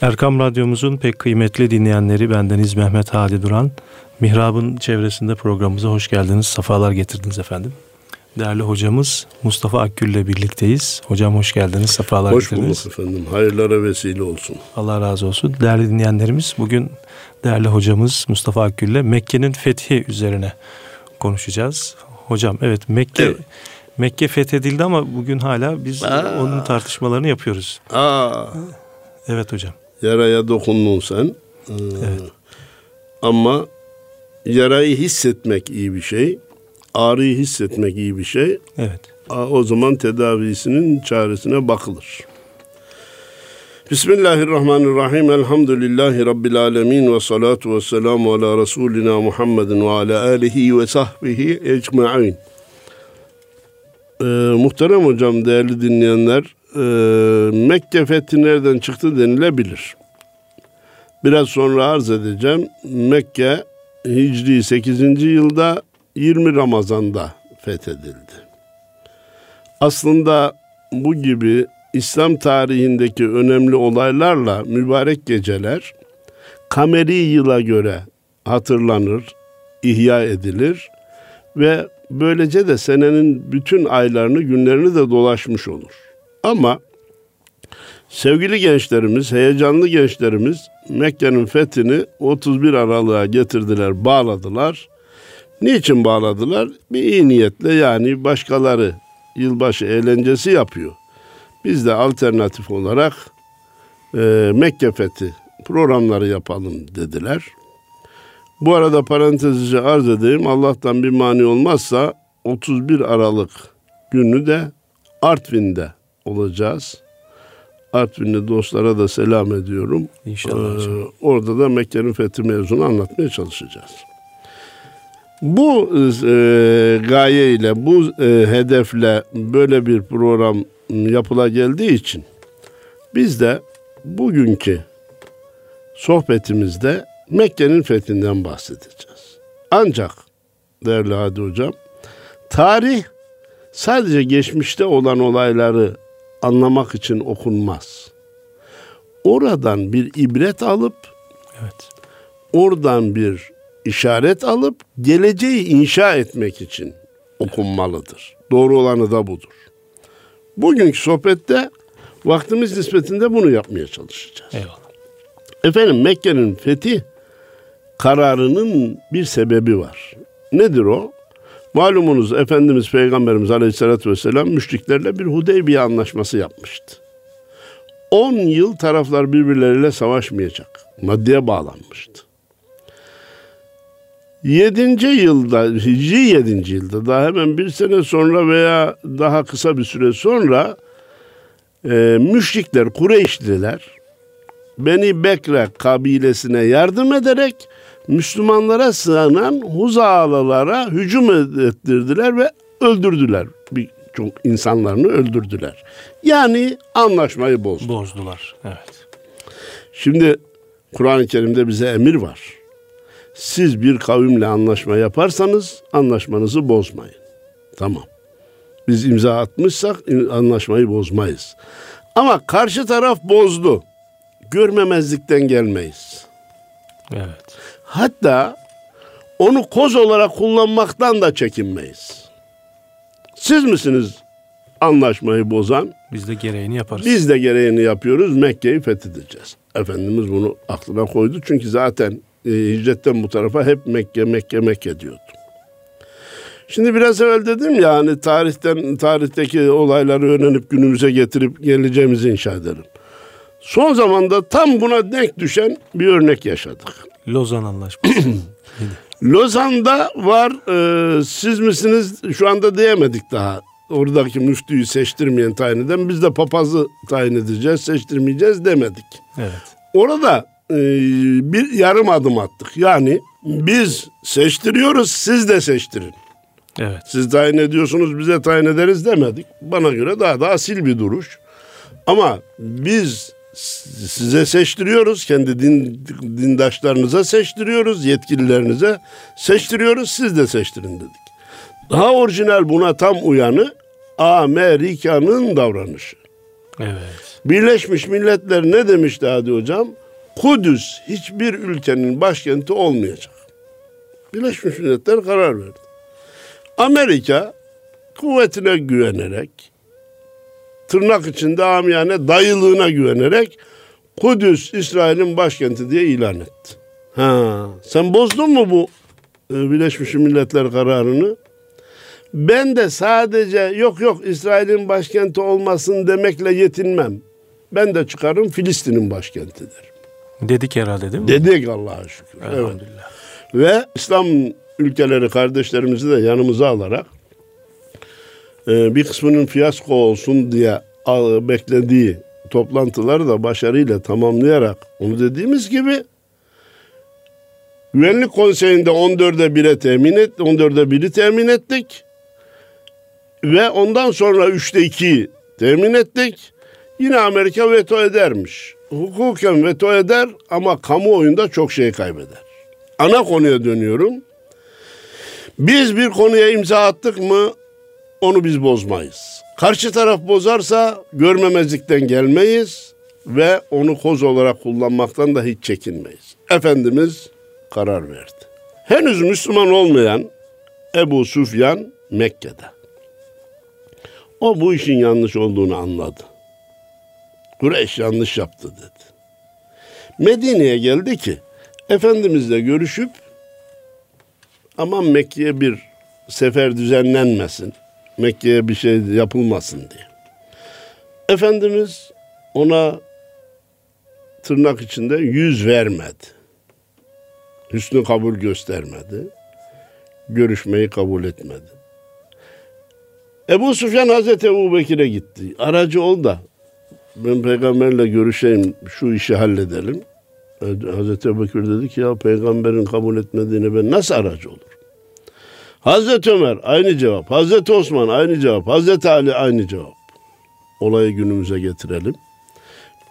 Erkam Radyomuzun pek kıymetli dinleyenleri bendeniz Mehmet Hadi Duran. Mihrab'ın çevresinde programımıza hoş geldiniz, safalar getirdiniz efendim. Değerli hocamız Mustafa Akgül ile birlikteyiz. Hocam hoş geldiniz, safalar hoş getirdiniz. Hoş bulduk efendim, hayırlara vesile olsun. Allah razı olsun. Değerli dinleyenlerimiz bugün değerli hocamız Mustafa Akgül ile Mekke'nin fethi üzerine konuşacağız. Hocam evet Mekke evet. Mekke fethedildi ama bugün hala biz Aa. onun tartışmalarını yapıyoruz. Aa. Evet hocam. Yaraya dokundun sen. Ee, evet. Ama yarayı hissetmek iyi bir şey. Ağrıyı hissetmek iyi bir şey. Evet. O zaman tedavisinin çaresine bakılır. Bismillahirrahmanirrahim. Elhamdülillahi Rabbil alemin ve salatu ve selamu ala Resulina Muhammedin ve ala alihi ve sahbihi ecma'in. Ee, muhterem hocam, değerli dinleyenler, e, Mekke fethi nereden çıktı denilebilir. Biraz sonra arz edeceğim. Mekke Hicri 8. yılda 20 Ramazan'da fethedildi. Aslında bu gibi İslam tarihindeki önemli olaylarla mübarek geceler kameri yıla göre hatırlanır, ihya edilir ve böylece de senenin bütün aylarını, günlerini de dolaşmış olur. Ama sevgili gençlerimiz, heyecanlı gençlerimiz Mekke'nin fethini 31 Aralık'a getirdiler, bağladılar. Niçin bağladılar? Bir iyi niyetle yani başkaları yılbaşı eğlencesi yapıyor. Biz de alternatif olarak e, Mekke fethi programları yapalım dediler. Bu arada parantezce arz edeyim. Allah'tan bir mani olmazsa 31 Aralık günü de Artvin'de olacağız. Artvinli dostlara da selam ediyorum. İnşallah. Ee, orada da Mekke'nin fethi mevzunu anlatmaya çalışacağız. Bu e, gaye ile, bu e, hedefle böyle bir program yapıla geldiği için biz de bugünkü sohbetimizde Mekke'nin fethinden bahsedeceğiz. Ancak değerli Hadi Hocam, tarih sadece geçmişte olan olayları anlamak için okunmaz. Oradan bir ibret alıp evet. oradan bir işaret alıp geleceği inşa etmek için okunmalıdır. Doğru olanı da budur. Bugünkü sohbette vaktimiz nispetinde bunu yapmaya çalışacağız. Eyvallah. Efendim Mekke'nin fethi kararının bir sebebi var. Nedir o? Malumunuz Efendimiz Peygamberimiz Aleyhisselatü Vesselam müşriklerle bir Hudeybiye anlaşması yapmıştı. 10 yıl taraflar birbirleriyle savaşmayacak. Maddeye bağlanmıştı. 7. yılda, Hicri 7. yılda daha hemen bir sene sonra veya daha kısa bir süre sonra e, müşrikler, Kureyşliler Beni Bekre kabilesine yardım ederek Müslümanlara sığınan Huzalılara hücum ettirdiler ve öldürdüler. Birçok insanlarını öldürdüler. Yani anlaşmayı bozdu. Bozdular. Evet. Şimdi Kur'an-ı Kerim'de bize emir var. Siz bir kavimle anlaşma yaparsanız anlaşmanızı bozmayın. Tamam. Biz imza atmışsak anlaşmayı bozmayız. Ama karşı taraf bozdu. Görmemezlikten gelmeyiz. Evet. Hatta onu koz olarak kullanmaktan da çekinmeyiz. Siz misiniz anlaşmayı bozan? Biz de gereğini yaparız. Biz de gereğini yapıyoruz. Mekke'yi fethedeceğiz. Efendimiz bunu aklına koydu. Çünkü zaten e, hicretten bu tarafa hep Mekke, Mekke, Mekke diyordu. Şimdi biraz evvel dedim ya hani tarihten tarihteki olayları öğrenip günümüze getirip geleceğimizi inşa edelim. Son zamanda tam buna denk düşen bir örnek yaşadık. Lozan Anlaşması. Lozan'da var. E, siz misiniz? Şu anda diyemedik daha. Oradaki müftüyü seçtirmeyen tayin eden biz de papazı tayin edeceğiz, seçtirmeyeceğiz demedik. Evet. Orada e, bir yarım adım attık. Yani biz seçtiriyoruz, siz de seçtirin. Evet. Siz tayin ediyorsunuz, bize tayin ederiz demedik. Bana göre daha da asil bir duruş. Ama biz size seçtiriyoruz. Kendi din, dindaşlarınıza seçtiriyoruz. Yetkililerinize seçtiriyoruz. Siz de seçtirin dedik. Daha orijinal buna tam uyanı Amerika'nın davranışı. Evet. Birleşmiş Milletler ne demişti hadi hocam? Kudüs hiçbir ülkenin başkenti olmayacak. Birleşmiş Milletler karar verdi. Amerika kuvvetine güvenerek tırnak içinde amiyane dayılığına güvenerek Kudüs İsrail'in başkenti diye ilan etti. Ha, sen bozdun mu bu e, Birleşmiş Milletler kararını? Ben de sadece yok yok İsrail'in başkenti olmasın demekle yetinmem. Ben de çıkarım Filistin'in başkentidir. Dedik herhalde değil mi? Dedik Allah'a şükür. Elhamdülillah. Evet. Ve İslam ülkeleri kardeşlerimizi de yanımıza alarak bir kısmının fiyasko olsun diye beklediği toplantıları da başarıyla tamamlayarak onu dediğimiz gibi Güvenlik Konseyi'nde 14'e 1'e temin et, 14'e 1'i temin ettik. Ve ondan sonra 3'te 2'yi temin ettik. Yine Amerika veto edermiş. Hukuken veto eder ama kamuoyunda çok şey kaybeder. Ana konuya dönüyorum. Biz bir konuya imza attık mı onu biz bozmayız. Karşı taraf bozarsa görmemezlikten gelmeyiz ve onu koz olarak kullanmaktan da hiç çekinmeyiz. Efendimiz karar verdi. Henüz Müslüman olmayan Ebu Süfyan Mekke'de. O bu işin yanlış olduğunu anladı. Kureyş yanlış yaptı dedi. Medine'ye geldi ki Efendimizle görüşüp aman Mekke'ye bir sefer düzenlenmesin. Mekke'ye bir şey yapılmasın diye. Efendimiz ona tırnak içinde yüz vermedi. Hüsnü kabul göstermedi. Görüşmeyi kabul etmedi. Ebu Süfyan Hazreti Ebu Bekir'e gitti. Aracı ol da ben peygamberle görüşeyim şu işi halledelim. Hazreti Ebu Bekir dedi ki ya peygamberin kabul etmediğine ben nasıl aracı olur? Hazreti Ömer aynı cevap. Hazreti Osman aynı cevap. Hazreti Ali aynı cevap. Olayı günümüze getirelim.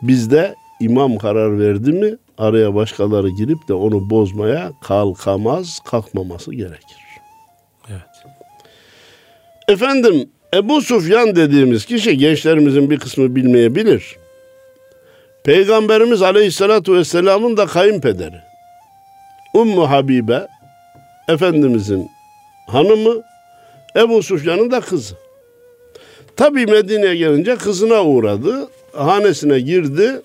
Bizde imam karar verdi mi araya başkaları girip de onu bozmaya kalkamaz, kalkmaması gerekir. Evet. Efendim Ebu Sufyan dediğimiz kişi gençlerimizin bir kısmı bilmeyebilir. Peygamberimiz Aleyhisselatü Vesselam'ın da kayınpederi. Ummu Habibe Efendimizin hanımı Ebu Sufyan'ın da kızı. Tabi Medine'ye gelince kızına uğradı. Hanesine girdi.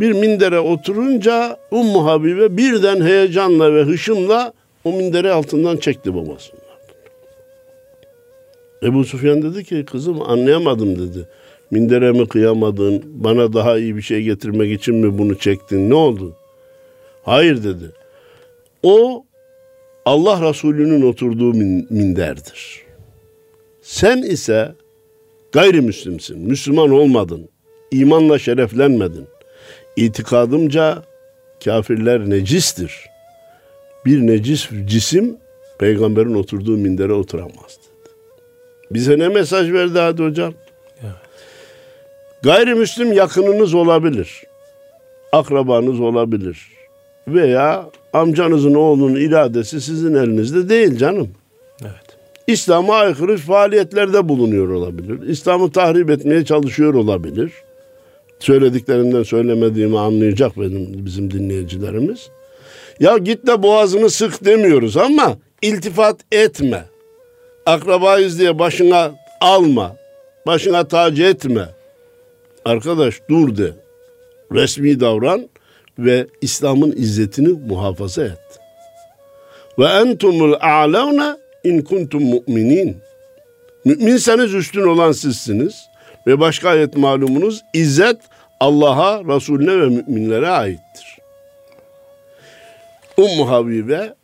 Bir mindere oturunca Ummu Habibe birden heyecanla ve hışımla o minderi altından çekti babasını. Ebu Sufyan dedi ki kızım anlayamadım dedi. Mindere mi kıyamadın? Bana daha iyi bir şey getirmek için mi bunu çektin? Ne oldu? Hayır dedi. O Allah Resulü'nün oturduğu min- minderdir. Sen ise gayrimüslimsin. Müslüman olmadın. İmanla şereflenmedin. İtikadımca kafirler necistir. Bir necis cisim peygamberin oturduğu mindere oturamaz dedi. Bize ne mesaj verdi hadi hocam? Evet. Gayrimüslim yakınınız olabilir. Akrabanız olabilir. Veya amcanızın oğlunun iradesi sizin elinizde değil canım. Evet. İslam'a aykırı faaliyetlerde bulunuyor olabilir. İslam'ı tahrip etmeye çalışıyor olabilir. Söylediklerinden söylemediğimi anlayacak benim bizim dinleyicilerimiz. Ya git de boğazını sık demiyoruz ama iltifat etme. Akrabayız diye başına alma. Başına tac etme. Arkadaş dur de. Resmi davran ve İslam'ın izzetini muhafaza et. Ve entumul a'launa in kuntum mu'minin. Müminseniz üstün olan sizsiniz. Ve başka ayet malumunuz izzet Allah'a, Resulüne ve müminlere aittir. Ummu Habibe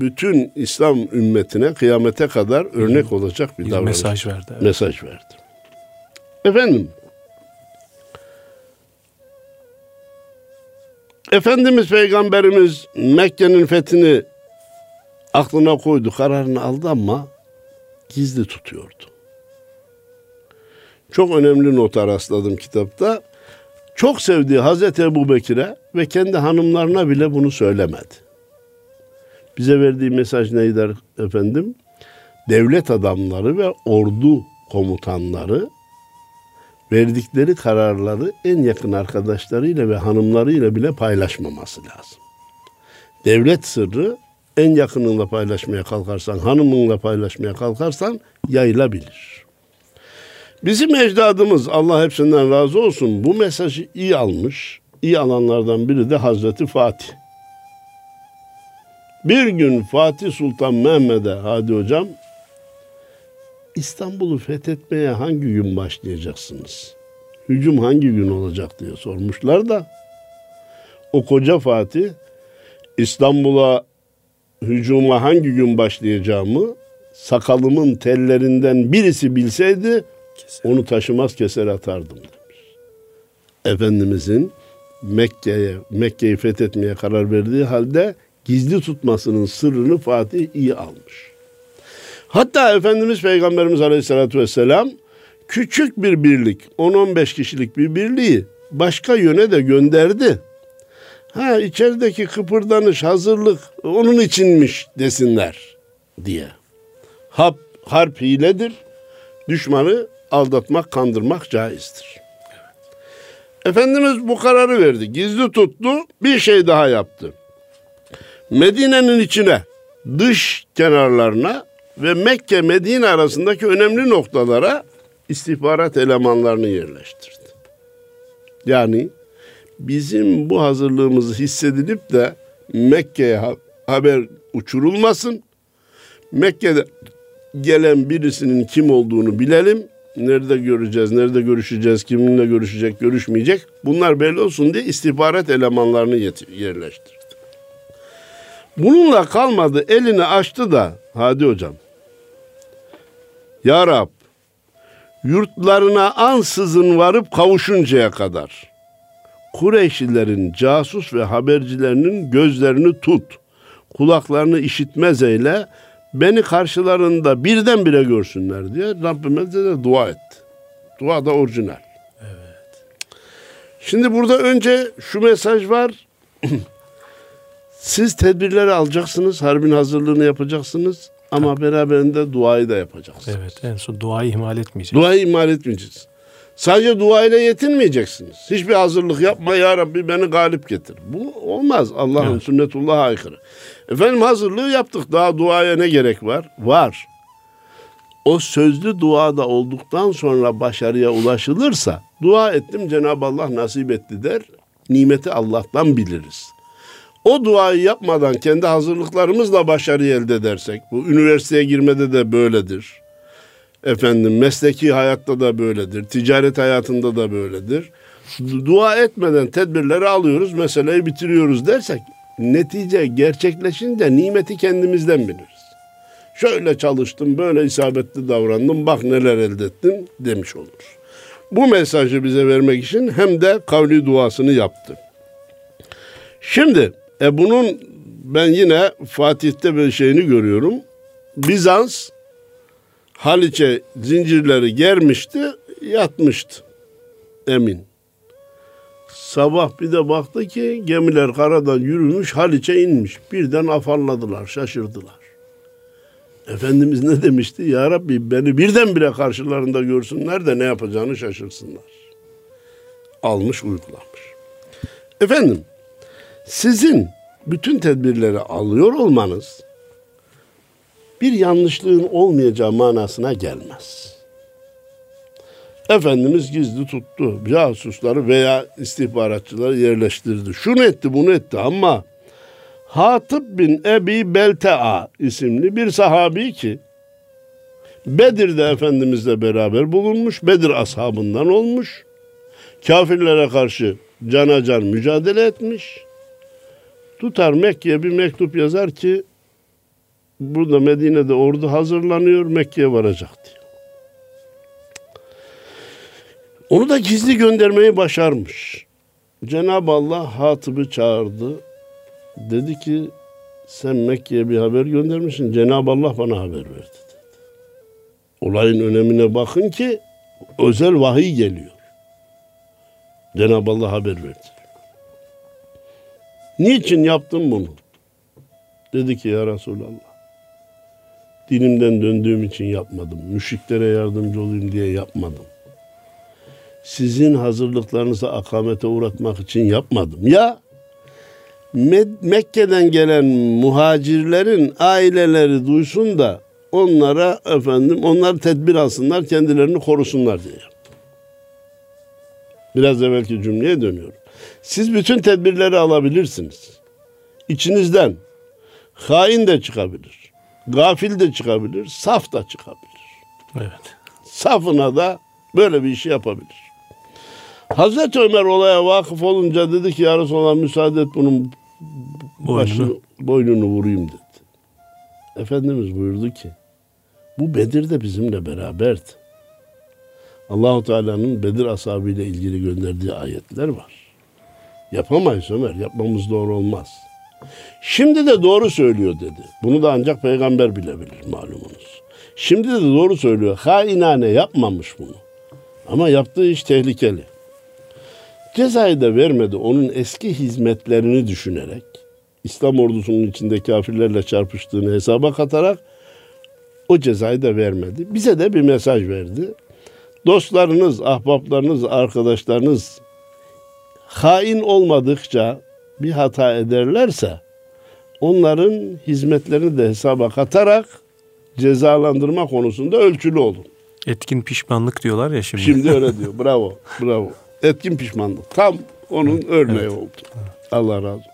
bütün İslam ümmetine kıyamete kadar örnek olacak bir, Bir davranış. mesaj verdi. Evet. mesaj verdi. Efendim Efendimiz Peygamberimiz Mekke'nin fethini aklına koydu, kararını aldı ama gizli tutuyordu. Çok önemli nota rastladım kitapta. Çok sevdiği Hazreti Ebu Bekir'e ve kendi hanımlarına bile bunu söylemedi. Bize verdiği mesaj neydi efendim? Devlet adamları ve ordu komutanları verdikleri kararları en yakın arkadaşlarıyla ve hanımlarıyla bile paylaşmaması lazım. Devlet sırrı en yakınınla paylaşmaya kalkarsan, hanımınla paylaşmaya kalkarsan yayılabilir. Bizim ecdadımız Allah hepsinden razı olsun bu mesajı iyi almış. İyi alanlardan biri de Hazreti Fatih. Bir gün Fatih Sultan Mehmet'e hadi hocam İstanbul'u fethetmeye hangi gün başlayacaksınız? Hücum hangi gün olacak diye sormuşlar da o koca Fatih İstanbul'a hücuma hangi gün başlayacağımı sakalımın tellerinden birisi bilseydi keser. onu taşımaz keser atardım demiş. Efendimizin Mekke'ye Mekke'yi fethetmeye karar verdiği halde gizli tutmasının sırrını Fatih iyi almış. Hatta Efendimiz Peygamberimiz Aleyhisselatü Vesselam küçük bir birlik, 10-15 kişilik bir birliği başka yöne de gönderdi. Ha içerideki kıpırdanış, hazırlık onun içinmiş desinler diye. Hap, harp hiledir. Düşmanı aldatmak, kandırmak caizdir. Efendimiz bu kararı verdi. Gizli tuttu. Bir şey daha yaptı. Medine'nin içine, dış kenarlarına ve Mekke Medine arasındaki önemli noktalara istihbarat elemanlarını yerleştirdi. Yani bizim bu hazırlığımızı hissedilip de Mekke'ye haber uçurulmasın. Mekke'de gelen birisinin kim olduğunu bilelim. Nerede göreceğiz, nerede görüşeceğiz, kiminle görüşecek, görüşmeyecek. Bunlar belli olsun diye istihbarat elemanlarını yerleştirdi. Bununla kalmadı, elini açtı da hadi hocam ya Rab, yurtlarına ansızın varıp kavuşuncaya kadar Kureyşlilerin casus ve habercilerinin gözlerini tut, kulaklarını işitmez eyle, beni karşılarında birdenbire görsünler diye Rabbime de dua etti. Dua da orijinal. Evet. Şimdi burada önce şu mesaj var. Siz tedbirleri alacaksınız, harbin hazırlığını yapacaksınız. Ama beraberinde duayı da yapacaksınız. Evet en son duayı ihmal etmeyeceksiniz. Duayı ihmal etmeyeceksiniz. Sadece duayla yetinmeyeceksiniz. Hiçbir hazırlık yapma ya Rabbi beni galip getir. Bu olmaz. Allah'ın evet. sünnetullah'a aykırı. Efendim hazırlığı yaptık. Daha duaya ne gerek var? Var. O sözlü duada olduktan sonra başarıya ulaşılırsa dua ettim Cenab-ı Allah nasip etti der. Nimeti Allah'tan biliriz. O duayı yapmadan kendi hazırlıklarımızla başarı elde edersek, bu üniversiteye girmede de böyledir. Efendim mesleki hayatta da böyledir, ticaret hayatında da böyledir. Dua etmeden tedbirleri alıyoruz, meseleyi bitiriyoruz dersek, netice gerçekleşince nimeti kendimizden biliriz. Şöyle çalıştım, böyle isabetli davrandım, bak neler elde ettim demiş olur. Bu mesajı bize vermek için hem de kavli duasını yaptı. Şimdi e bunun ben yine Fatih'te bir şeyini görüyorum. Bizans Haliç'e zincirleri germişti, yatmıştı. Emin. Sabah bir de baktı ki gemiler karadan yürümüş, Haliç'e inmiş. Birden afalladılar, şaşırdılar. Efendimiz ne demişti? Ya Rabbi beni birdenbire karşılarında görsünler de ne yapacağını şaşırsınlar. Almış uygulamış. Efendim sizin bütün tedbirleri alıyor olmanız bir yanlışlığın olmayacağı manasına gelmez. Efendimiz gizli tuttu. Casusları veya istihbaratçıları yerleştirdi. Şunu etti bunu etti ama Hatip bin Ebi Beltea isimli bir sahabi ki Bedir'de Efendimizle beraber bulunmuş. Bedir ashabından olmuş. Kafirlere karşı cana can mücadele etmiş tutar Mekke'ye bir mektup yazar ki burada Medine'de ordu hazırlanıyor Mekke'ye varacak diye. Onu da gizli göndermeyi başarmış. Cenab-ı Allah Hatip'i çağırdı. Dedi ki sen Mekke'ye bir haber göndermişsin. Cenab-ı Allah bana haber verdi dedi. Olayın önemine bakın ki özel vahiy geliyor. Cenab-ı Allah haber verdi. Niçin yaptın bunu? Dedi ki ya Resulallah. Dinimden döndüğüm için yapmadım. Müşriklere yardımcı olayım diye yapmadım. sizin hazırlıklarınızı akamete uğratmak için yapmadım. Ya Mekke'den gelen muhacirlerin aileleri duysun da onlara efendim onlar tedbir alsınlar kendilerini korusunlar diye. Biraz evvelki cümleye dönüyorum. Siz bütün tedbirleri alabilirsiniz. İçinizden hain de çıkabilir. Gafil de çıkabilir. Saf da çıkabilir. Evet. Safına da böyle bir işi yapabilir. Hazreti Ömer olaya vakıf olunca dedi ki ya Resulallah müsaade et bunun başını, Boynunu. boynunu vurayım dedi. Efendimiz buyurdu ki bu Bedir de bizimle beraberdi. Allahu Teala'nın Bedir ashabıyla ilgili gönderdiği ayetler var. Yapamayız Ömer, yapmamız doğru olmaz. Şimdi de doğru söylüyor dedi. Bunu da ancak peygamber bilebilir malumunuz. Şimdi de doğru söylüyor. Hainane yapmamış bunu. Ama yaptığı iş tehlikeli. Cezayı da vermedi onun eski hizmetlerini düşünerek İslam ordusunun içinde kafirlerle çarpıştığını hesaba katarak o cezayı da vermedi. Bize de bir mesaj verdi. Dostlarınız, ahbaplarınız, arkadaşlarınız hain olmadıkça bir hata ederlerse onların hizmetlerini de hesaba katarak cezalandırma konusunda ölçülü olun. Etkin pişmanlık diyorlar ya şimdi. Şimdi öyle diyor. Bravo. Bravo. Etkin pişmanlık. Tam onun örneği oldu. Allah razı olsun.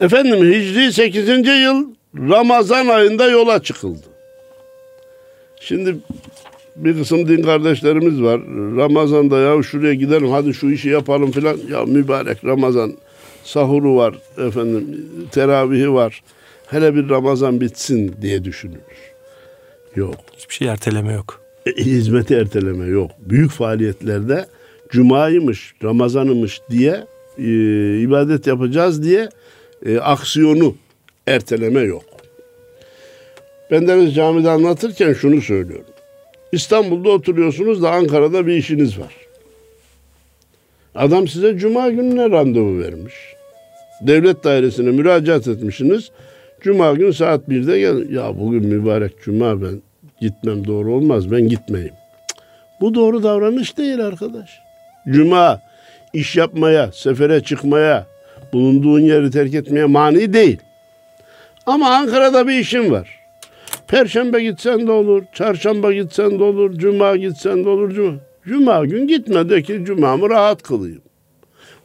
Efendim Hicri 8. yıl Ramazan ayında yola çıkıldı. Şimdi bir kısım din kardeşlerimiz var. Ramazan'da ya şuraya gidelim hadi şu işi yapalım filan. Ya mübarek Ramazan sahuru var efendim teravihi var. Hele bir Ramazan bitsin diye düşünülür. Yok. Hiçbir şey erteleme yok. E, hizmeti erteleme yok. Büyük faaliyetlerde cumaymış, ramazanımış diye e, ibadet yapacağız diye e, aksiyonu erteleme yok. Ben deniz camide anlatırken şunu söylüyorum. İstanbul'da oturuyorsunuz da Ankara'da bir işiniz var. Adam size cuma gününe randevu vermiş. Devlet dairesine müracaat etmişsiniz. Cuma günü saat 1'de gel. Ya bugün mübarek cuma ben gitmem doğru olmaz ben gitmeyeyim. Bu doğru davranış değil arkadaş. Cuma iş yapmaya, sefere çıkmaya, bulunduğun yeri terk etmeye mani değil. Ama Ankara'da bir işin var. Perşembe gitsen de olur, çarşamba gitsen de olur, cuma gitsen de olur. Cuma, cuma gün gitme de ki cumamı rahat kılayım.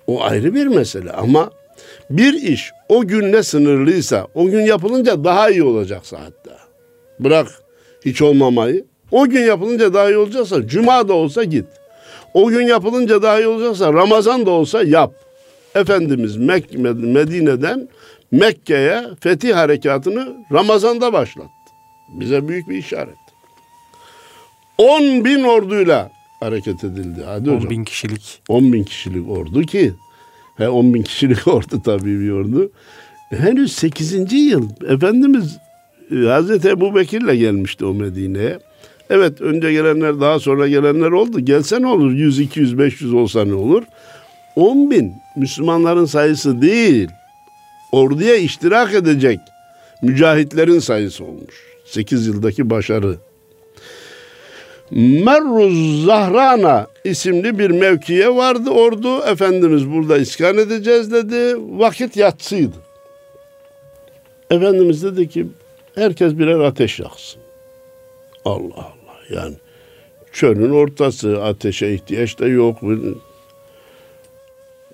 O ayrı bir mesele ama bir iş o günle sınırlıysa, o gün yapılınca daha iyi olacaksa hatta. Bırak hiç olmamayı. O gün yapılınca daha iyi olacaksa cuma da olsa git. O gün yapılınca daha iyi olacaksa Ramazan da olsa yap. Efendimiz Mek Medine'den Mekke'ye fetih harekatını Ramazan'da başlattı. Bize büyük bir işaret. 10 bin orduyla hareket edildi. Hadi 10 hocam. bin kişilik. 10 bin kişilik ordu ki he 10 bin kişilik ordu tabii bir ordu. Henüz 8. yıl Efendimiz e, Hazreti Ebu Bekir'le gelmişti o Medine'ye. Evet önce gelenler daha sonra gelenler oldu. Gelse ne olur 100, 200, 500 olsa ne olur? 10 bin Müslümanların sayısı değil. Orduya iştirak edecek mücahitlerin sayısı olmuş. 8 yıldaki başarı. Merruz Zahrana isimli bir mevkiye vardı ordu. Efendimiz burada iskan edeceğiz dedi. Vakit yatsıydı. Efendimiz dedi ki herkes birer ateş yaksın. Allah Allah yani çölün ortası ateşe ihtiyaç da yok.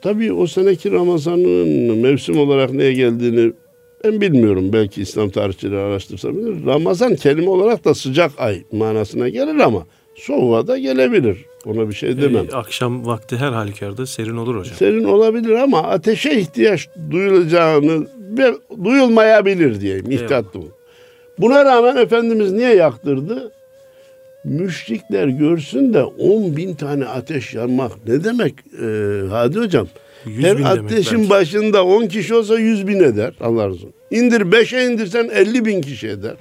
Tabii o seneki Ramazan'ın mevsim olarak neye geldiğini ben bilmiyorum. Belki İslam tarihçileri araştırsa bilir. Ramazan kelime olarak da sıcak ay manasına gelir ama soğuğa da gelebilir. Ona bir şey demem. Ee, akşam vakti her halükarda serin olur hocam. Serin olabilir ama ateşe ihtiyaç duyulacağını ve duyulmayabilir diyeyim. İhtiyatlı bu. Buna rağmen Efendimiz niye yaktırdı? Müşrikler görsün de 10 bin tane ateş yanmak ne demek ee, Hadi hocam? 100 Her bin ateşin belki. başında 10 kişi olsa 100 bin eder. Allah razı olsun. İndir 5'e indirsen 50 bin kişi eder.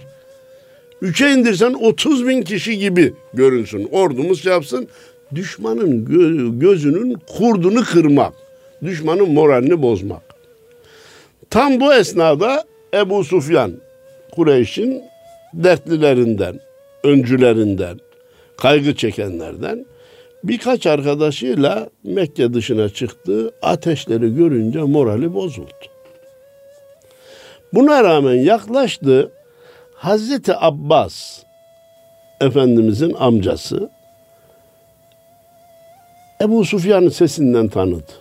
3'e indirsen 30 bin kişi gibi görünsün. Ordumuz yapsın. Düşmanın gö- gözünün kurdunu kırmak. Düşmanın moralini bozmak. Tam bu esnada Ebu Sufyan Kureyş'in dertlilerinden, öncülerinden, kaygı çekenlerden birkaç arkadaşıyla Mekke dışına çıktı. Ateşleri görünce morali bozuldu. Buna rağmen yaklaştı. Hazreti Abbas Efendimizin amcası Ebu Sufyan'ın sesinden tanıdı.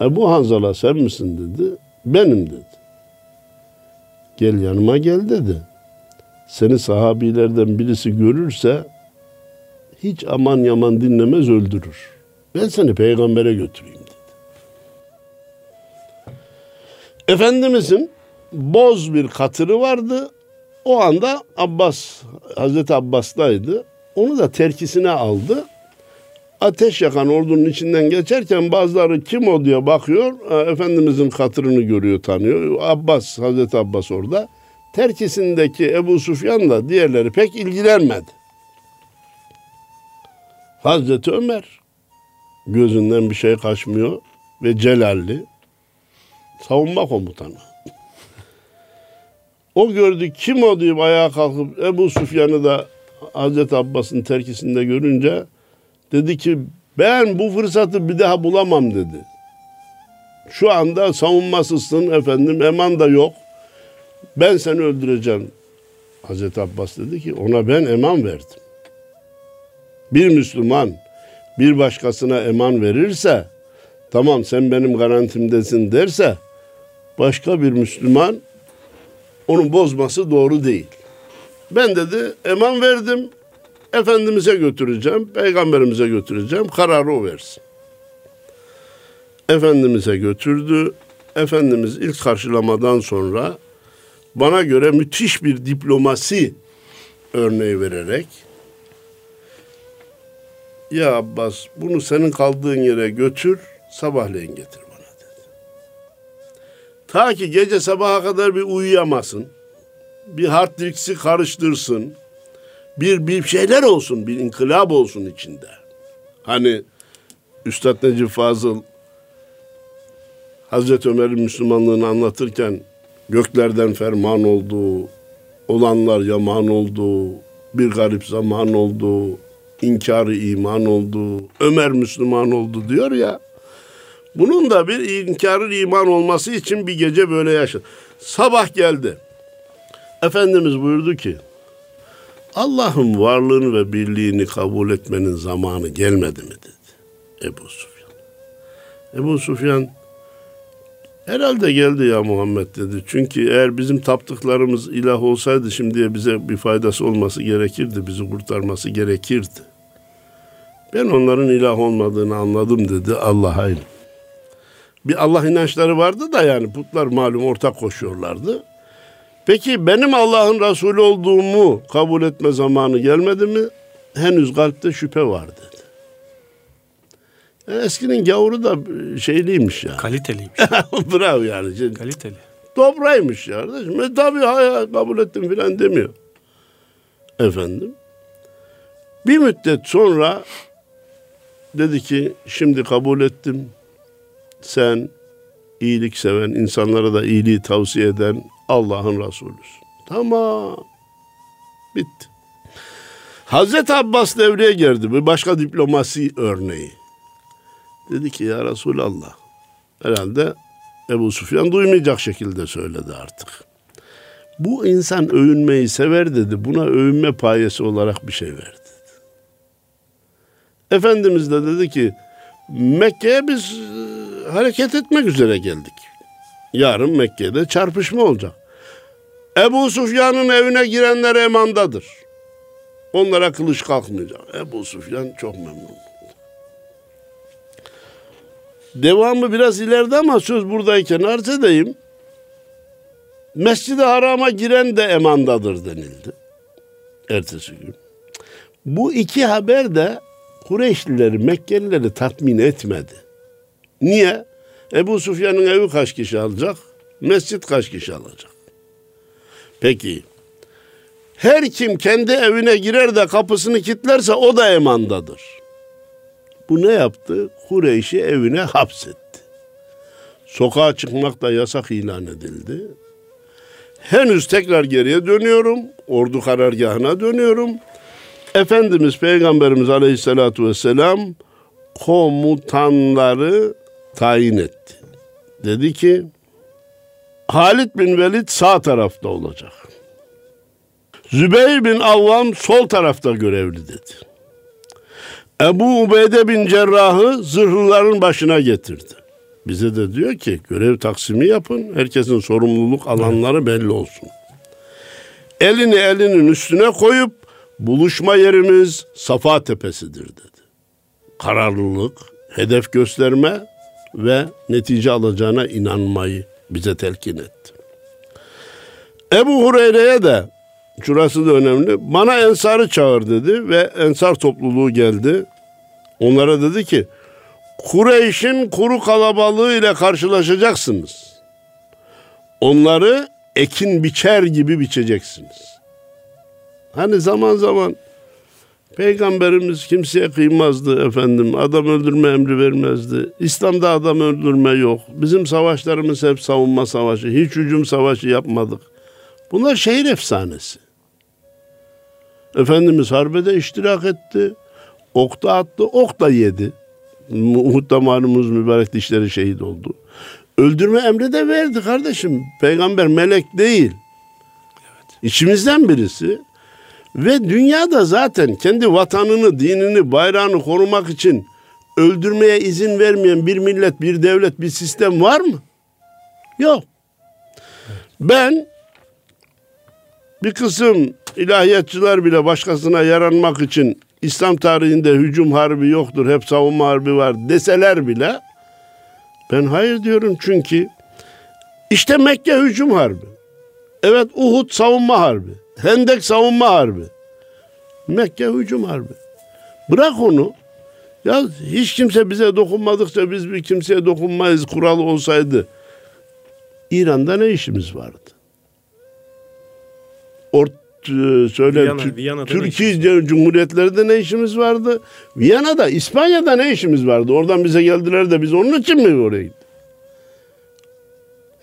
Ebu Hanzala sen misin dedi. Benim dedi. Gel yanıma gel dedi. Seni sahabilerden birisi görürse hiç aman yaman dinlemez öldürür. Ben seni peygambere götüreyim dedi. Efendimizin boz bir katırı vardı. O anda Abbas, Hazreti Abbas'taydı. Onu da terkisine aldı. Ateş yakan ordunun içinden geçerken bazıları kim o diye bakıyor. Efendimizin katırını görüyor, tanıyor. Abbas, Hazreti Abbas orada. Terkisindeki Ebu Sufyan da diğerleri pek ilgilenmedi. Hazreti Ömer gözünden bir şey kaçmıyor ve celalli savunma komutanı. O gördü kim o deyip ayağa kalkıp Ebu Sufyan'ı da Hazreti Abbas'ın terkisinde görünce dedi ki ben bu fırsatı bir daha bulamam dedi. Şu anda savunmasızsın efendim eman da yok. Ben seni öldüreceğim. Hazreti Abbas dedi ki ona ben eman verdim. Bir Müslüman bir başkasına eman verirse tamam sen benim garantimdesin derse başka bir Müslüman onun bozması doğru değil. Ben dedi eman verdim. Efendimiz'e götüreceğim, peygamberimize götüreceğim. Kararı o versin. Efendimiz'e götürdü. Efendimiz ilk karşılamadan sonra bana göre müthiş bir diplomasi örneği vererek ya Abbas bunu senin kaldığın yere götür sabahleyin getir bana dedi. Ta ki gece sabaha kadar bir uyuyamasın. Bir hard disk'i karıştırsın. Bir, bir şeyler olsun, bir inkılap olsun içinde. Hani Üstad Necip Fazıl Hazreti Ömer'in Müslümanlığını anlatırken göklerden ferman oldu, olanlar yaman oldu, bir garip zaman oldu, inkarı iman oldu, Ömer Müslüman oldu diyor ya. Bunun da bir inkarı iman olması için bir gece böyle yaşadı. Sabah geldi. Efendimiz buyurdu ki, Allah'ın varlığını ve birliğini kabul etmenin zamanı gelmedi mi dedi Ebu Sufyan. Ebu Sufyan herhalde geldi ya Muhammed dedi. Çünkü eğer bizim taptıklarımız ilah olsaydı şimdiye bize bir faydası olması gerekirdi. Bizi kurtarması gerekirdi. Ben onların ilah olmadığını anladım dedi Allah aynı. Bir Allah inançları vardı da yani putlar malum ortak koşuyorlardı. Peki benim Allah'ın Resulü olduğumu kabul etme zamanı gelmedi mi? Henüz kalpte şüphe var dedi. Yani eskinin gavuru da şeyliymiş ya. Kaliteliymiş. Bravo yani. Kaliteli. Dobraymış ya kardeşim. E tabii hayır kabul ettim filan demiyor. Efendim. Bir müddet sonra dedi ki şimdi kabul ettim. Sen iyilik seven, insanlara da iyiliği tavsiye eden Allah'ın Resulüsün. Tamam. Bitti. Hazreti Abbas devreye girdi. Bir başka diplomasi örneği. Dedi ki ya Resulallah. Herhalde Ebu Sufyan duymayacak şekilde söyledi artık. Bu insan övünmeyi sever dedi. Buna övünme payesi olarak bir şey verdi. Efendimiz de dedi ki Mekke'ye biz e, hareket etmek üzere geldik. Yarın Mekke'de çarpışma olacak. Ebu Sufyan'ın evine girenler emandadır. Onlara kılıç kalkmayacak. Ebu Sufyan çok memnun. Devamı biraz ileride ama söz buradayken arz edeyim. Mescid-i Haram'a giren de emandadır denildi. Ertesi gün. Bu iki haber de Kureyşlileri, Mekkelileri tatmin etmedi. Niye? Ebu Sufyan'ın evi kaç kişi alacak? Mescit kaç kişi alacak? Peki. Her kim kendi evine girer de kapısını kilitlerse o da emandadır. Bu ne yaptı? Kureyş'i evine hapsetti. Sokağa çıkmak da yasak ilan edildi. Henüz tekrar geriye dönüyorum. Ordu karargahına dönüyorum. Efendimiz Peygamberimiz Aleyhisselatü Vesselam komutanları tayin etti. Dedi ki Halid bin Velid sağ tarafta olacak. Zübeyir bin Avvam sol tarafta görevli dedi. Ebu Ubeyde bin Cerrah'ı zırhlıların başına getirdi. Bize de diyor ki görev taksimi yapın. Herkesin sorumluluk alanları belli olsun. Elini elinin üstüne koyup buluşma yerimiz Safa Tepesi'dir dedi. Kararlılık, hedef gösterme ve netice alacağına inanmayı bize telkin etti. Ebu Hureyre'ye de şurası da önemli. Bana ensarı çağır dedi ve ensar topluluğu geldi. Onlara dedi ki Kureyş'in kuru kalabalığı ile karşılaşacaksınız. Onları ekin biçer gibi biçeceksiniz. Hani zaman zaman Peygamberimiz kimseye kıymazdı efendim. Adam öldürme emri vermezdi. İslam'da adam öldürme yok. Bizim savaşlarımız hep savunma savaşı. Hiç hücum savaşı yapmadık. Bunlar şehir efsanesi. Efendimiz harbede iştirak etti. Okta attı, ok da yedi. Uhud damarımız mübarek dişleri şehit oldu. Öldürme emri de verdi kardeşim. Peygamber melek değil. Evet. İçimizden birisi. Ve dünyada zaten kendi vatanını, dinini, bayrağını korumak için öldürmeye izin vermeyen bir millet, bir devlet, bir sistem var mı? Yok. Ben bir kısım ilahiyatçılar bile başkasına yaranmak için İslam tarihinde hücum harbi yoktur, hep savunma harbi var deseler bile ben hayır diyorum çünkü işte Mekke hücum harbi. Evet Uhud savunma harbi. Hendek savunma harbi. Mekke hücum harbi. Bırak onu. Ya hiç kimse bize dokunmadıkça biz bir kimseye dokunmayız kural olsaydı. İran'da ne işimiz vardı? Ort söyle Viyana, Viyana'da Türkiye Cumhuriyetlerinde ne işimiz vardı? Viyana'da, İspanya'da ne işimiz vardı? Oradan bize geldiler de biz onun için mi oraya gittik?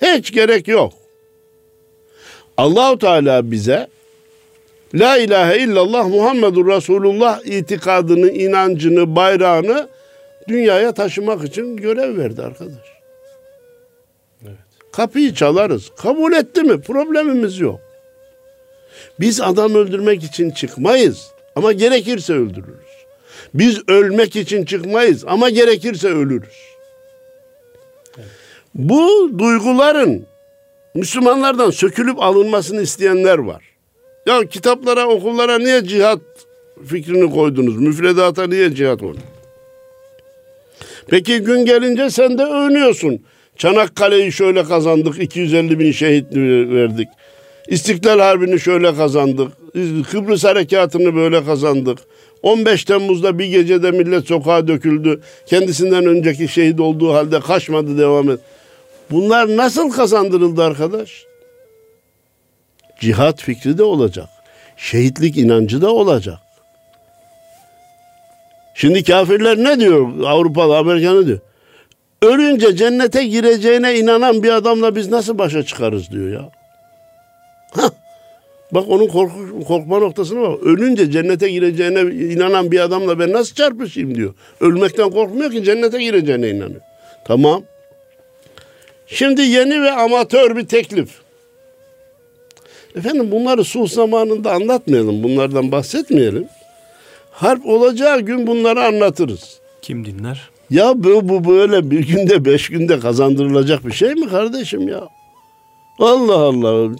Hiç gerek yok. Allahu Teala bize La ilahe illallah Muhammedur Resulullah itikadını, inancını, bayrağını dünyaya taşımak için görev verdi arkadaş. Evet. Kapıyı çalarız. Kabul etti mi? Problemimiz yok. Biz adam öldürmek için çıkmayız ama gerekirse öldürürüz. Biz ölmek için çıkmayız ama gerekirse ölürüz. Bu duyguların Müslümanlardan sökülüp alınmasını isteyenler var. Ya kitaplara, okullara niye cihat fikrini koydunuz? Müfredata niye cihat koydunuz? Peki gün gelince sen de övünüyorsun. Çanakkale'yi şöyle kazandık, 250 bin şehit verdik. İstiklal Harbi'ni şöyle kazandık. Kıbrıs Harekatı'nı böyle kazandık. 15 Temmuz'da bir gecede millet sokağa döküldü. Kendisinden önceki şehit olduğu halde kaçmadı devam et. Bunlar nasıl kazandırıldı arkadaş? Cihat fikri de olacak. Şehitlik inancı da olacak. Şimdi kafirler ne diyor? Avrupalı, Amerikanı diyor. Ölünce cennete gireceğine inanan bir adamla biz nasıl başa çıkarız diyor ya. Hah. Bak onun korku, korkma noktasına bak. Ölünce cennete gireceğine inanan bir adamla ben nasıl çarpışayım diyor. Ölmekten korkmuyor ki cennete gireceğine inanıyor. Tamam. Şimdi yeni ve amatör bir teklif. Efendim bunları sulh zamanında anlatmayalım. Bunlardan bahsetmeyelim. Harp olacağı gün bunları anlatırız. Kim dinler? Ya bu, bu böyle bir günde beş günde kazandırılacak bir şey mi kardeşim ya? Allah Allah.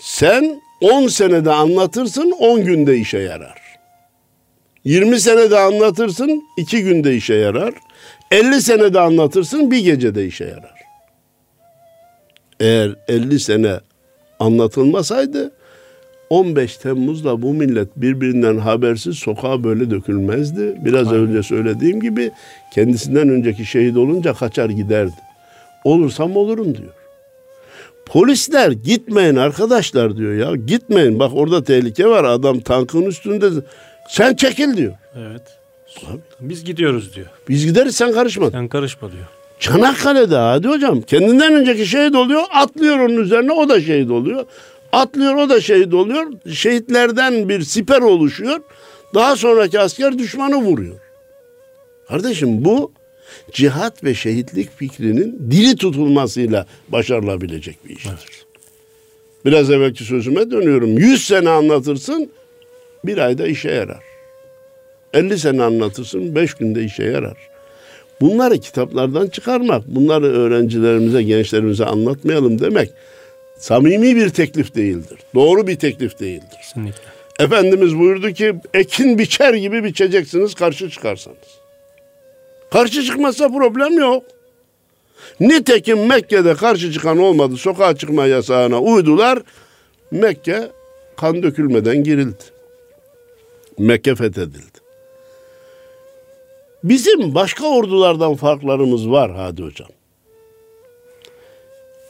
Sen 10 senede anlatırsın 10 günde işe yarar. 20 senede anlatırsın 2 günde işe yarar. 50 senede anlatırsın bir gecede işe yarar. Eğer 50 sene anlatılmasaydı 15 Temmuz'da bu millet birbirinden habersiz sokağa böyle dökülmezdi. Biraz Aynen. önce söylediğim gibi kendisinden önceki şehit olunca kaçar giderdi. Olursam olurum diyor. Polisler gitmeyin arkadaşlar diyor ya. Gitmeyin bak orada tehlike var adam tankın üstünde. Sen çekil diyor. Evet. Abi. Biz gidiyoruz diyor. Biz gideriz sen karışma. Sen karışma diyor. Çanakkale'de hadi hocam kendinden önceki şehit oluyor atlıyor onun üzerine o da şehit oluyor. Atlıyor o da şehit oluyor. Şehitlerden bir siper oluşuyor. Daha sonraki asker düşmanı vuruyor. Kardeşim bu cihat ve şehitlik fikrinin diri tutulmasıyla başarılabilecek bir iştir. Evet. Biraz evvelki sözüme dönüyorum. Yüz sene anlatırsın bir ayda işe yarar. Elli sene anlatırsın beş günde işe yarar. Bunları kitaplardan çıkarmak, bunları öğrencilerimize, gençlerimize anlatmayalım demek samimi bir teklif değildir. Doğru bir teklif değildir. Kesinlikle. Efendimiz buyurdu ki ekin biçer gibi biçeceksiniz karşı çıkarsanız. Karşı çıkmazsa problem yok. Nitekim Mekke'de karşı çıkan olmadı. Sokağa çıkma yasağına uydular. Mekke kan dökülmeden girildi. Mekke fethedildi. Bizim başka ordulardan farklarımız var Hadi Hocam.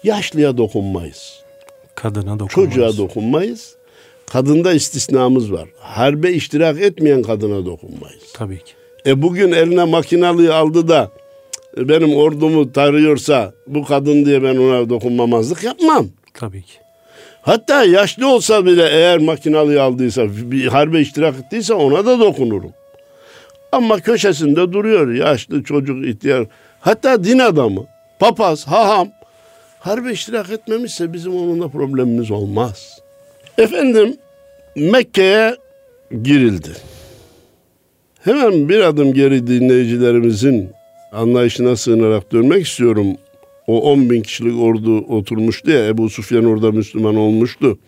Yaşlıya dokunmayız. Kadına dokunmayız. Çocuğa dokunmayız. Kadında istisnamız var. Harbe iştirak etmeyen kadına dokunmayız. Tabii ki. E bugün eline makinalıyı aldı da benim ordumu tarıyorsa bu kadın diye ben ona dokunmamazlık yapmam. Tabii ki. Hatta yaşlı olsa bile eğer makinalıyı aldıysa, bir harbe iştirak ettiyse ona da dokunurum. Ama köşesinde duruyor yaşlı çocuk ihtiyar. Hatta din adamı, papaz, haham harbe iştirak etmemişse bizim onunla problemimiz olmaz. Efendim Mekke'ye girildi. Hemen bir adım geri dinleyicilerimizin anlayışına sığınarak dönmek istiyorum. O 10 bin kişilik ordu oturmuştu ya Ebu Sufyan orada Müslüman olmuştu.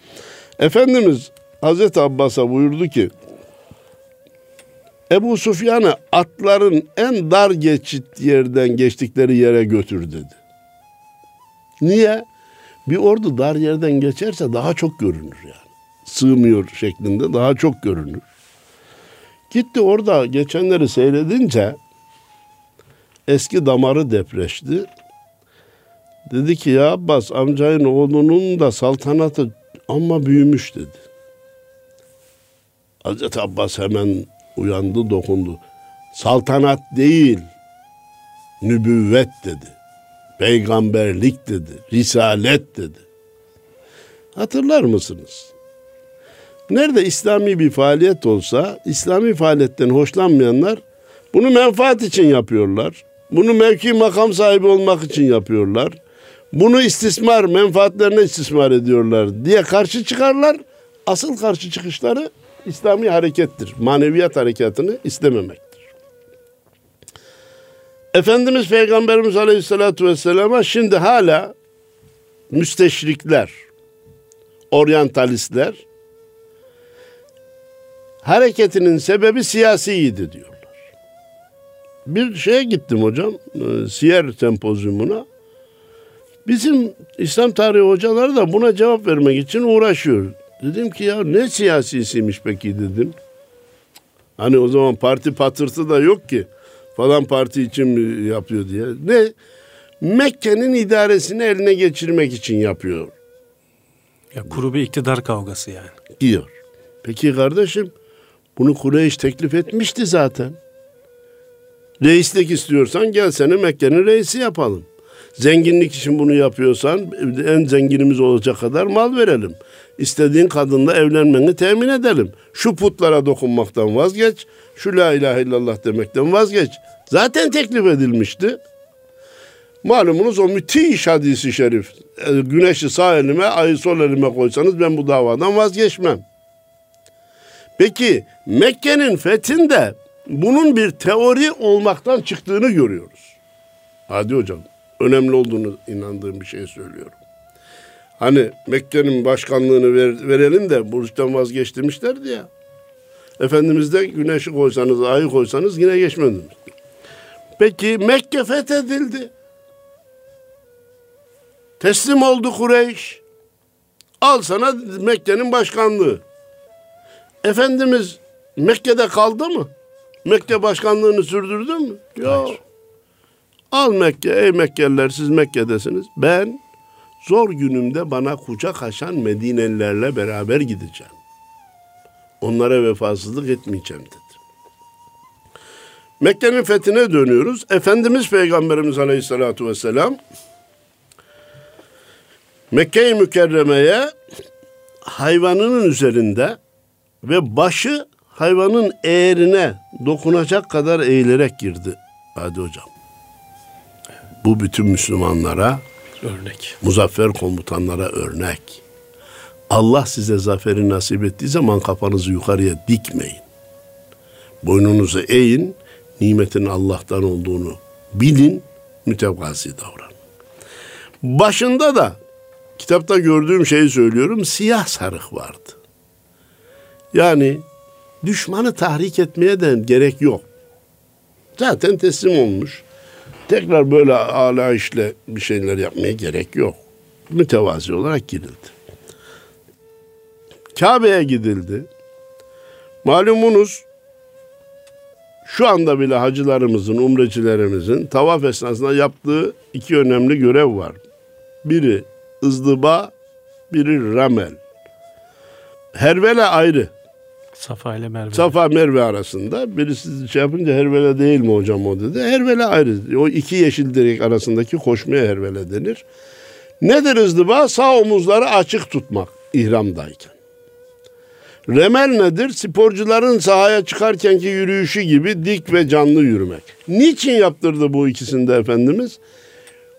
Efendimiz Hazreti Abbas'a buyurdu ki Ebu Sufyan'ı atların en dar geçit yerden geçtikleri yere götür dedi. Niye? Bir ordu dar yerden geçerse daha çok görünür yani. Sığmıyor şeklinde daha çok görünür. Gitti orada geçenleri seyredince eski damarı depreşti. Dedi ki ya Abbas amcayın oğlunun da saltanatı ama büyümüş dedi. Hazreti Abbas hemen uyandı dokundu. Saltanat değil, nübüvvet dedi. Peygamberlik dedi, risalet dedi. Hatırlar mısınız? Nerede İslami bir faaliyet olsa, İslami faaliyetten hoşlanmayanlar bunu menfaat için yapıyorlar. Bunu mevki makam sahibi olmak için yapıyorlar. Bunu istismar, menfaatlerine istismar ediyorlar diye karşı çıkarlar. Asıl karşı çıkışları İslami harekettir. Maneviyat harekatını istememektir. Efendimiz Peygamberimiz Aleyhisselatü Vesselam'a şimdi hala müsteşrikler, oryantalistler hareketinin sebebi siyasiydi diyorlar. Bir şeye gittim hocam, e, Siyer sempozyumuna. Bizim İslam tarihi hocaları da buna cevap vermek için uğraşıyor. Dedim ki ya ne siyasisiymiş peki dedim. Hani o zaman parti patırtı da yok ki falan parti için mi yapıyor diye. Ne? Mekke'nin idaresini eline geçirmek için yapıyor. Ya kuru bir iktidar kavgası yani. Diyor. Peki kardeşim bunu Kureyş teklif etmişti zaten. Reislik istiyorsan gel seni Mekke'nin reisi yapalım. Zenginlik için bunu yapıyorsan en zenginimiz olacak kadar mal verelim. İstediğin kadınla evlenmeni temin edelim. Şu putlara dokunmaktan vazgeç. Şu la ilahe illallah demekten vazgeç. Zaten teklif edilmişti. Malumunuz o müthiş hadisi şerif. E, güneşi sağ elime, ayı sol elime koysanız ben bu davadan vazgeçmem. Peki Mekke'nin fethinde bunun bir teori olmaktan çıktığını görüyoruz. Hadi hocam önemli olduğunu inandığım bir şey söylüyorum. Hani Mekke'nin başkanlığını ver, verelim de burçtan vazgeç demişlerdi ya. Efendimiz de güneşi koysanız, ayı koysanız yine geçmediniz. Peki Mekke fethedildi. Teslim oldu Kureyş. Al sana Mekke'nin başkanlığı. Efendimiz Mekke'de kaldı mı? Mekke başkanlığını sürdürdü mü? Yok. Al Mekke, ey Mekkeliler siz Mekke'desiniz. Ben zor günümde bana kucak açan Medinelilerle beraber gideceğim. Onlara vefasızlık etmeyeceğim dedi. Mekke'nin fethine dönüyoruz. Efendimiz Peygamberimiz Aleyhisselatü Vesselam Mekke-i Mükerreme'ye hayvanının üzerinde ve başı hayvanın eğerine dokunacak kadar eğilerek girdi. Hadi hocam. Bu bütün Müslümanlara örnek. Muzaffer komutanlara örnek. Allah size zaferi nasip ettiği zaman kafanızı yukarıya dikmeyin. Boynunuzu eğin, nimetin Allah'tan olduğunu bilin, mütevazi davranın. Başında da kitapta gördüğüm şeyi söylüyorum, siyah sarık vardı. Yani düşmanı tahrik etmeye de gerek yok. Zaten teslim olmuş. Tekrar böyle ala işle bir şeyler yapmaya gerek yok. Mütevazi olarak girildi. Kabe'ye gidildi. Malumunuz şu anda bile hacılarımızın, umrecilerimizin tavaf esnasında yaptığı iki önemli görev var. Biri ızdıba, biri ramel. Hervele ayrı. Safa ile Merve. Safa Merve arasında. Birisi şey yapınca hervele değil mi hocam o dedi. Hervele ayrı. O iki yeşil direk arasındaki koşmaya hervele denir. Nedir ızdıba? Sağ omuzları açık tutmak ihramdayken. Remel nedir? Sporcuların sahaya çıkarkenki yürüyüşü gibi dik ve canlı yürümek. Niçin yaptırdı bu ikisinde Efendimiz?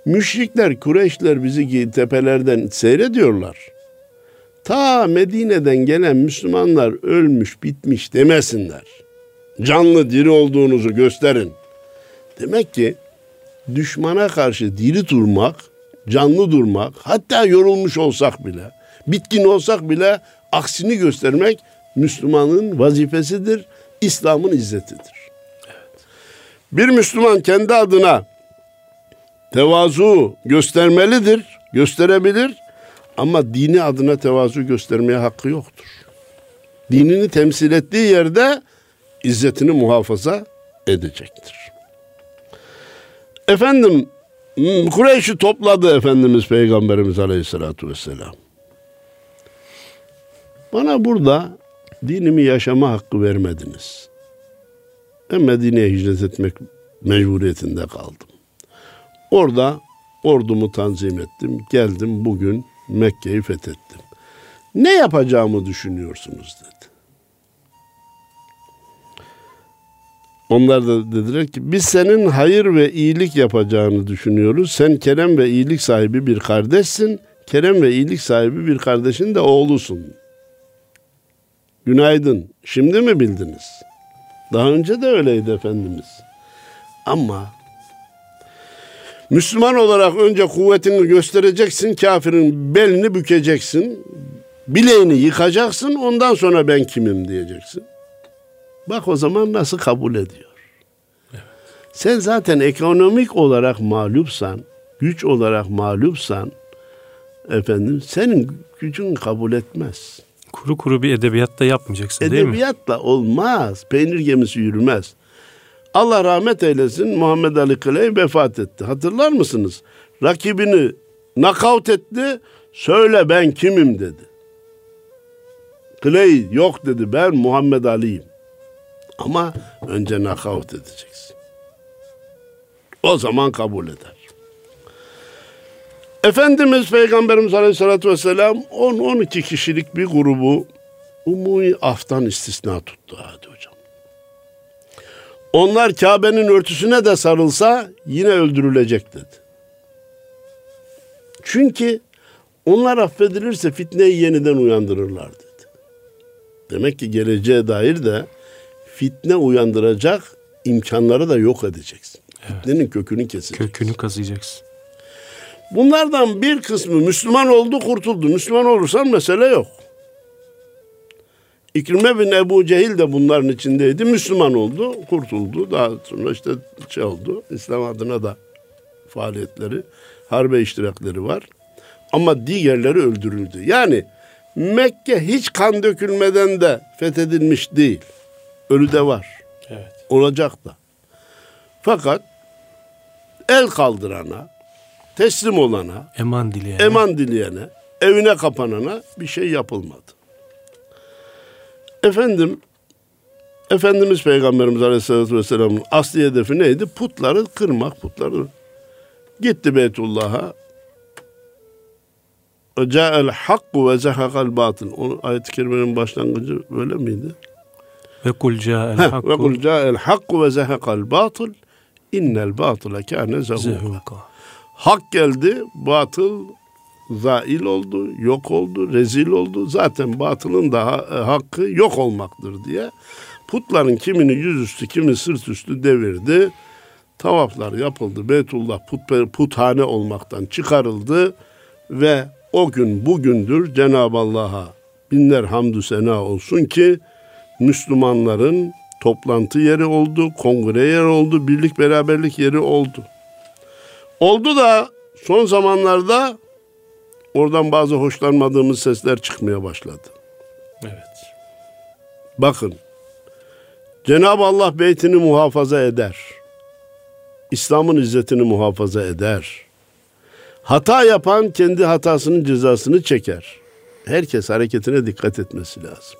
Müşrikler, Kureyşler bizi tepelerden seyrediyorlar. Ta Medine'den gelen Müslümanlar ölmüş, bitmiş demesinler. Canlı, diri olduğunuzu gösterin. Demek ki düşmana karşı diri durmak, canlı durmak, hatta yorulmuş olsak bile, bitkin olsak bile aksini göstermek Müslümanın vazifesidir, İslam'ın izzetidir. Bir Müslüman kendi adına tevazu göstermelidir, gösterebilir ama dini adına tevazu göstermeye hakkı yoktur. Dinini temsil ettiği yerde izzetini muhafaza edecektir. Efendim Kureyş'i topladı Efendimiz Peygamberimiz Aleyhisselatü Vesselam. Bana burada dinimi yaşama hakkı vermediniz. Ben Medine'ye hicret etmek mecburiyetinde kaldım. Orada ordumu tanzim ettim. Geldim bugün Mekke'yi fethettim. Ne yapacağımı düşünüyorsunuz dedi. Onlar da dediler ki biz senin hayır ve iyilik yapacağını düşünüyoruz. Sen kerem ve iyilik sahibi bir kardeşsin. Kerem ve iyilik sahibi bir kardeşin de oğlusun. Günaydın. Şimdi mi bildiniz? Daha önce de öyleydi Efendimiz. Ama Müslüman olarak önce kuvvetini göstereceksin, kafirin belini bükeceksin, bileğini yıkacaksın, ondan sonra ben kimim diyeceksin. Bak o zaman nasıl kabul ediyor. Evet. Sen zaten ekonomik olarak mağlupsan, güç olarak mağlupsan, efendim senin gücün kabul etmez. Kuru kuru bir edebiyat da yapmayacaksın değil mi? Edebiyatla olmaz. Peynir gemisi yürümez. Allah rahmet eylesin Muhammed Ali Clay vefat etti. Hatırlar mısınız? Rakibini nakavt etti. Söyle ben kimim dedi. Clay yok dedi ben Muhammed Ali'yim. Ama önce nakavt edeceksin. O zaman kabul eder. Efendimiz Peygamberimiz Aleyhisselatü Vesselam 10-12 kişilik bir grubu umumi aftan istisna tuttu hadi. Onlar Kabe'nin örtüsüne de sarılsa yine öldürülecek dedi. Çünkü onlar affedilirse fitneyi yeniden uyandırırlar dedi. Demek ki geleceğe dair de fitne uyandıracak imkanları da yok edeceksin. Evet. Fitnenin kökünü keseceksin. Kökünü kazıyacaksın. Bunlardan bir kısmı Müslüman oldu kurtuldu. Müslüman olursan mesele yok. İkrime bin Ebu Cehil de bunların içindeydi. Müslüman oldu, kurtuldu. Daha sonra işte şey oldu. İslam adına da faaliyetleri, harbe iştirakleri var. Ama diğerleri öldürüldü. Yani Mekke hiç kan dökülmeden de fethedilmiş değil. Ölü de var. Evet. Olacak da. Fakat el kaldırana, teslim olana, eman dileyene, eman dileyene, evine kapanana bir şey yapılmadı. Efendim, Efendimiz Peygamberimiz Aleyhisselatü Vesselam'ın asli hedefi neydi? Putları kırmak, putları. Gitti Beytullah'a. Ca'el hakku ve zehakal batıl. O ayet-i kerimenin başlangıcı böyle miydi? Ve kul ca'el hakku Ve kul ca'el hakku ve zehakal batıl. İnnel batıle kâne zehuka. Hak geldi, batıl zail oldu, yok oldu, rezil oldu. Zaten batılın da e, hakkı yok olmaktır diye. Putların kimini yüzüstü, kimi sırt üstü devirdi. Tavaflar yapıldı. Beytullah put, puthane olmaktan çıkarıldı ve o gün bugündür Cenab-ı Allah'a binler hamdü sena olsun ki Müslümanların toplantı yeri oldu, kongre yeri oldu, birlik beraberlik yeri oldu. Oldu da son zamanlarda oradan bazı hoşlanmadığımız sesler çıkmaya başladı. Evet. Bakın Cenab-ı Allah beytini muhafaza eder. İslam'ın izzetini muhafaza eder. Hata yapan kendi hatasının cezasını çeker. Herkes hareketine dikkat etmesi lazım.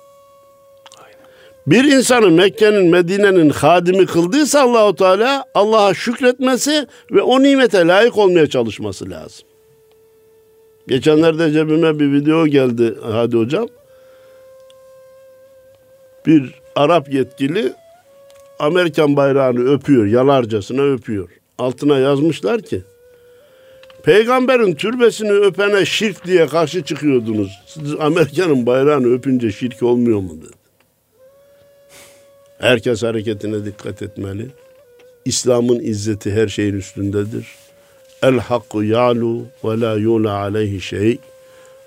Bir insanı Mekke'nin, Medine'nin hadimi kıldıysa Allahu Teala Allah'a şükretmesi ve o nimete layık olmaya çalışması lazım. Geçenlerde cebime bir video geldi hadi hocam. Bir Arap yetkili Amerikan bayrağını öpüyor, yalarcasına öpüyor. Altına yazmışlar ki Peygamberin türbesini öpene şirk diye karşı çıkıyordunuz. Siz Amerika'nın bayrağını öpünce şirk olmuyor mu dedi. Herkes hareketine dikkat etmeli. İslam'ın izzeti her şeyin üstündedir. El hakku yalu ve la yula aleyhi şey.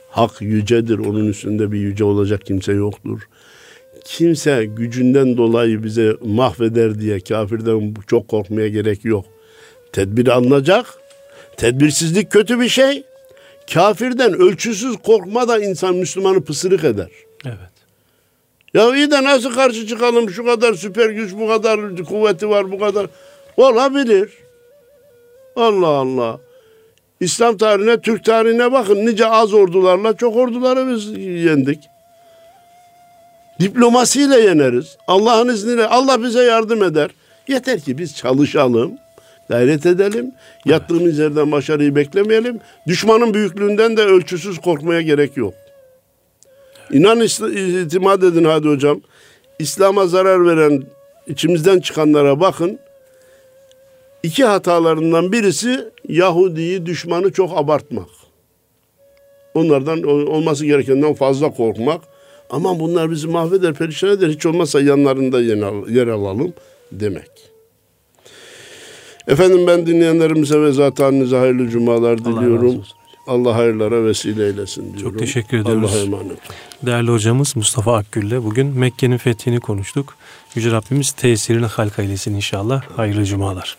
Hak yücedir. Onun üstünde bir yüce olacak kimse yoktur. Kimse gücünden dolayı bize mahveder diye kafirden çok korkmaya gerek yok. Tedbir alınacak. Tedbirsizlik kötü bir şey. Kafirden ölçüsüz korkma da insan Müslümanı pısırık eder. Evet. Ya iyi de nasıl karşı çıkalım? Şu kadar süper güç, bu kadar kuvveti var, bu kadar. Olabilir. Allah Allah. İslam tarihine, Türk tarihine bakın. Nice az ordularla çok orduları biz yendik. Diplomasiyle yeneriz. Allah'ın izniyle Allah bize yardım eder. Yeter ki biz çalışalım, gayret edelim. Yattığımız yerden başarıyı beklemeyelim. Düşmanın büyüklüğünden de ölçüsüz korkmaya gerek yok. İnan itimat edin hadi hocam. İslam'a zarar veren içimizden çıkanlara bakın. İki hatalarından birisi Yahudi'yi düşmanı çok abartmak. Onlardan olması gerekenden fazla korkmak. Ama bunlar bizi mahveder, perişan eder. Hiç olmazsa yanlarında yer al- yer alalım demek. Efendim ben dinleyenlerimize ve zaten hayırlı cumalar Allah diliyorum. olsun. Allah hayırlara vesile eylesin diyorum. Çok teşekkür ediyoruz. Allah'a emanet. Değerli hocamız Mustafa Akgül'le bugün Mekke'nin fethini konuştuk. Yüce Rabbimiz tesirini halka eylesin inşallah. Hayırlı cumalar.